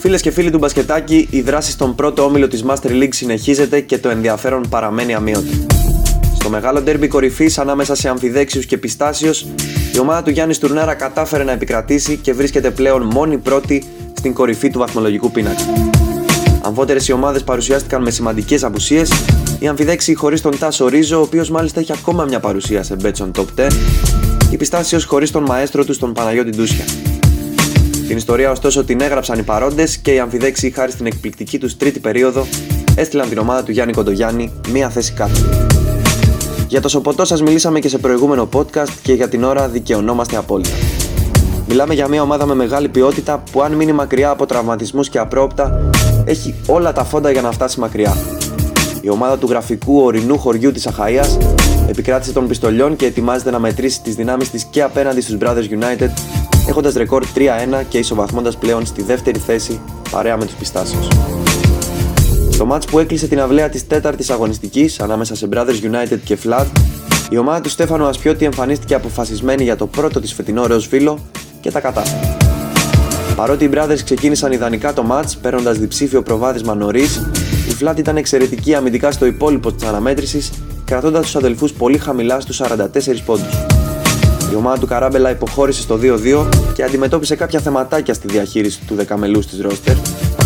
Φίλες και φίλοι του μπασκετάκι, η δράση στον πρώτο όμιλο της Master League συνεχίζεται και το ενδιαφέρον παραμένει αμύωτο. Στο μεγάλο ντέρμπι κορυφής ανάμεσα σε Αμφιδέξιους και Πιστάσιος, η ομάδα του Γιάννης Τουρνάρα κατάφερε να επικρατήσει και βρίσκεται πλέον μόνη πρώτη στην κορυφή του βαθμολογικού πίνακα. Αμφότερες οι ομάδες παρουσιάστηκαν με σημαντικές απουσίες, η Αμφιδέξη χωρίς τον Τάσο Ρίζο, ο οποίος μάλιστα έχει ακόμα μια παρουσία σε Betson Top 10, η Πιστάσιος χωρίς τον μαέστρο του τον Παναγιώτη Ντούσια. Την ιστορία ωστόσο την έγραψαν οι παρόντες και οι Αμφιδέξοι, χάρη στην εκπληκτική τους τρίτη περίοδο, έστειλαν την ομάδα του Γιάννη Κοντογιάννη μία θέση κάτω. Για το Σοποτό σας μιλήσαμε και σε προηγούμενο podcast και για την ώρα δικαιωνόμαστε απόλυτα. Μιλάμε για μια ομάδα με μεγάλη ποιότητα που αν μείνει μακριά από τραυματισμούς και απρόπτα έχει όλα τα φόντα για να φτάσει μακριά. Η ομάδα του γραφικού ορεινού χωριού της Αχαία επικράτησε των πιστολιών και ετοιμάζεται να μετρήσει τις δυνάμεις της και απέναντι στους Brothers United, έχοντας ρεκόρ 3-1 και ισοβαθμώντας πλέον στη δεύτερη θέση παρέα με τους Πιστάσιου. Στο μάτς που έκλεισε την αυλαία της τέταρτης αγωνιστικής ανάμεσα σε Brothers United και Flat, η ομάδα του Στέφανο Ασπιώτη εμφανίστηκε αποφασισμένη για το πρώτο της φετινό ροζ φίλο και τα κατάφερε. Παρότι οι Brothers ξεκίνησαν ιδανικά το μάτς, παίρνοντας διψήφιο προβάδισμα νωρίς, η Flat ήταν εξαιρετική αμυντικά στο υπόλοιπο της αναμέτρησης, κρατώντας τους αδελφούς πολύ χαμηλά στους 44 πόντους. Η ομάδα του Καράμπελα υποχώρησε στο 2-2 και αντιμετώπισε κάποια θεματάκια στη διαχείριση του δεκαμελούς της ρόστερ,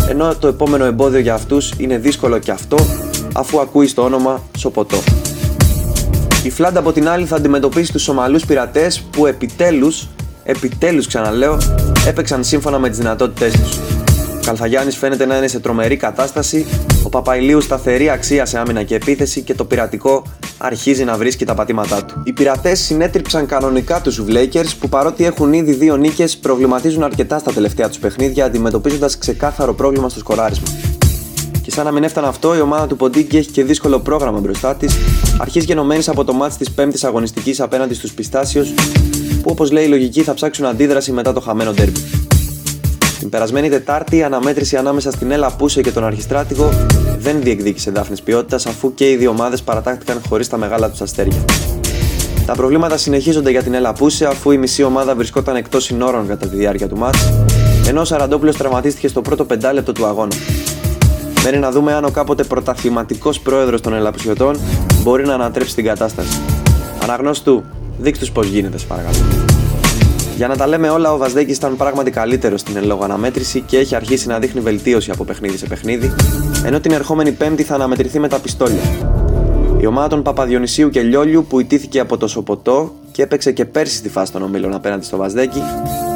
ενώ το επόμενο εμπόδιο για αυτούς είναι δύσκολο και αυτό, αφού ακούει το όνομα Σοποτό. Η Φλάντα από την άλλη θα αντιμετωπίσει τους Σομαλούς πειρατές που επιτέλους, επιτέλους ξαναλέω, έπαιξαν σύμφωνα με τις δυνατότητές τους. Ο Καλφαγιάννη φαίνεται να είναι σε τρομερή κατάσταση, ο Παπαϊλίου σταθερή αξία σε άμυνα και επίθεση και το πειρατικό αρχίζει να βρίσκει τα πατήματά του. Οι πειρατές συνέτριψαν κανονικά τους Βλέικερς που παρότι έχουν ήδη δύο νίκες προβληματίζουν αρκετά στα τελευταία τους παιχνίδια αντιμετωπίζοντας ξεκάθαρο πρόβλημα στο σκοράρισμα. Και σαν να μην έφτανε αυτό, η ομάδα του Ποντίκη έχει και δύσκολο πρόγραμμα μπροστά της, αρχής γενομένης από το μάτι της 5η αγωνιστικής απέναντι στους Πιστάσιου, που όπως λέει η λογική θα ψάξουν αντίδραση μετά το χαμένο ντέρμπι. Την περασμένη Τετάρτη, η αναμέτρηση ανάμεσα στην Έλα Πούσε και τον Αρχιστράτηγο δεν διεκδίκησε δάφνη ποιότητας αφού και οι δύο ομάδες παρατάχθηκαν χωρίς τα μεγάλα τους αστέρια. Τα προβλήματα συνεχίζονται για την Έλα Πούσε αφού η μισή ομάδα βρισκόταν εκτός συνόρων κατά τη διάρκεια του μάτς, ενώ ο Σαραντόπουλος τραυματίστηκε στο πρώτο πεντάλεπτο του αγώνα. Μένει να δούμε αν ο κάποτε πρωταθληματικός πρόεδρος των Ελαπουσιωτών μπορεί να ανατρέψει την κατάσταση. Αναγνώστου, δείξτε πώς γίνεται, παρακαλώ. Για να τα λέμε όλα, ο Βαζδέκη ήταν πράγματι καλύτερος στην εν λόγω αναμέτρηση και έχει αρχίσει να δείχνει βελτίωση από παιχνίδι σε παιχνίδι, ενώ την ερχόμενη Πέμπτη θα αναμετρηθεί με τα πιστόλια. Η ομάδα των Παπαδιονυσίου και Λιόλιου που ιτήθηκε από το Σοποτό και έπαιξε και πέρσι στη φάση των ομίλων απέναντι στο Βαζδέκη,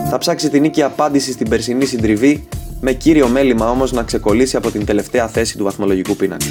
θα ψάξει την νίκη απάντηση στην περσινή συντριβή, με κύριο μέλημα όμως να ξεκολλήσει από την τελευταία θέση του βαθμολογικού πίνακα.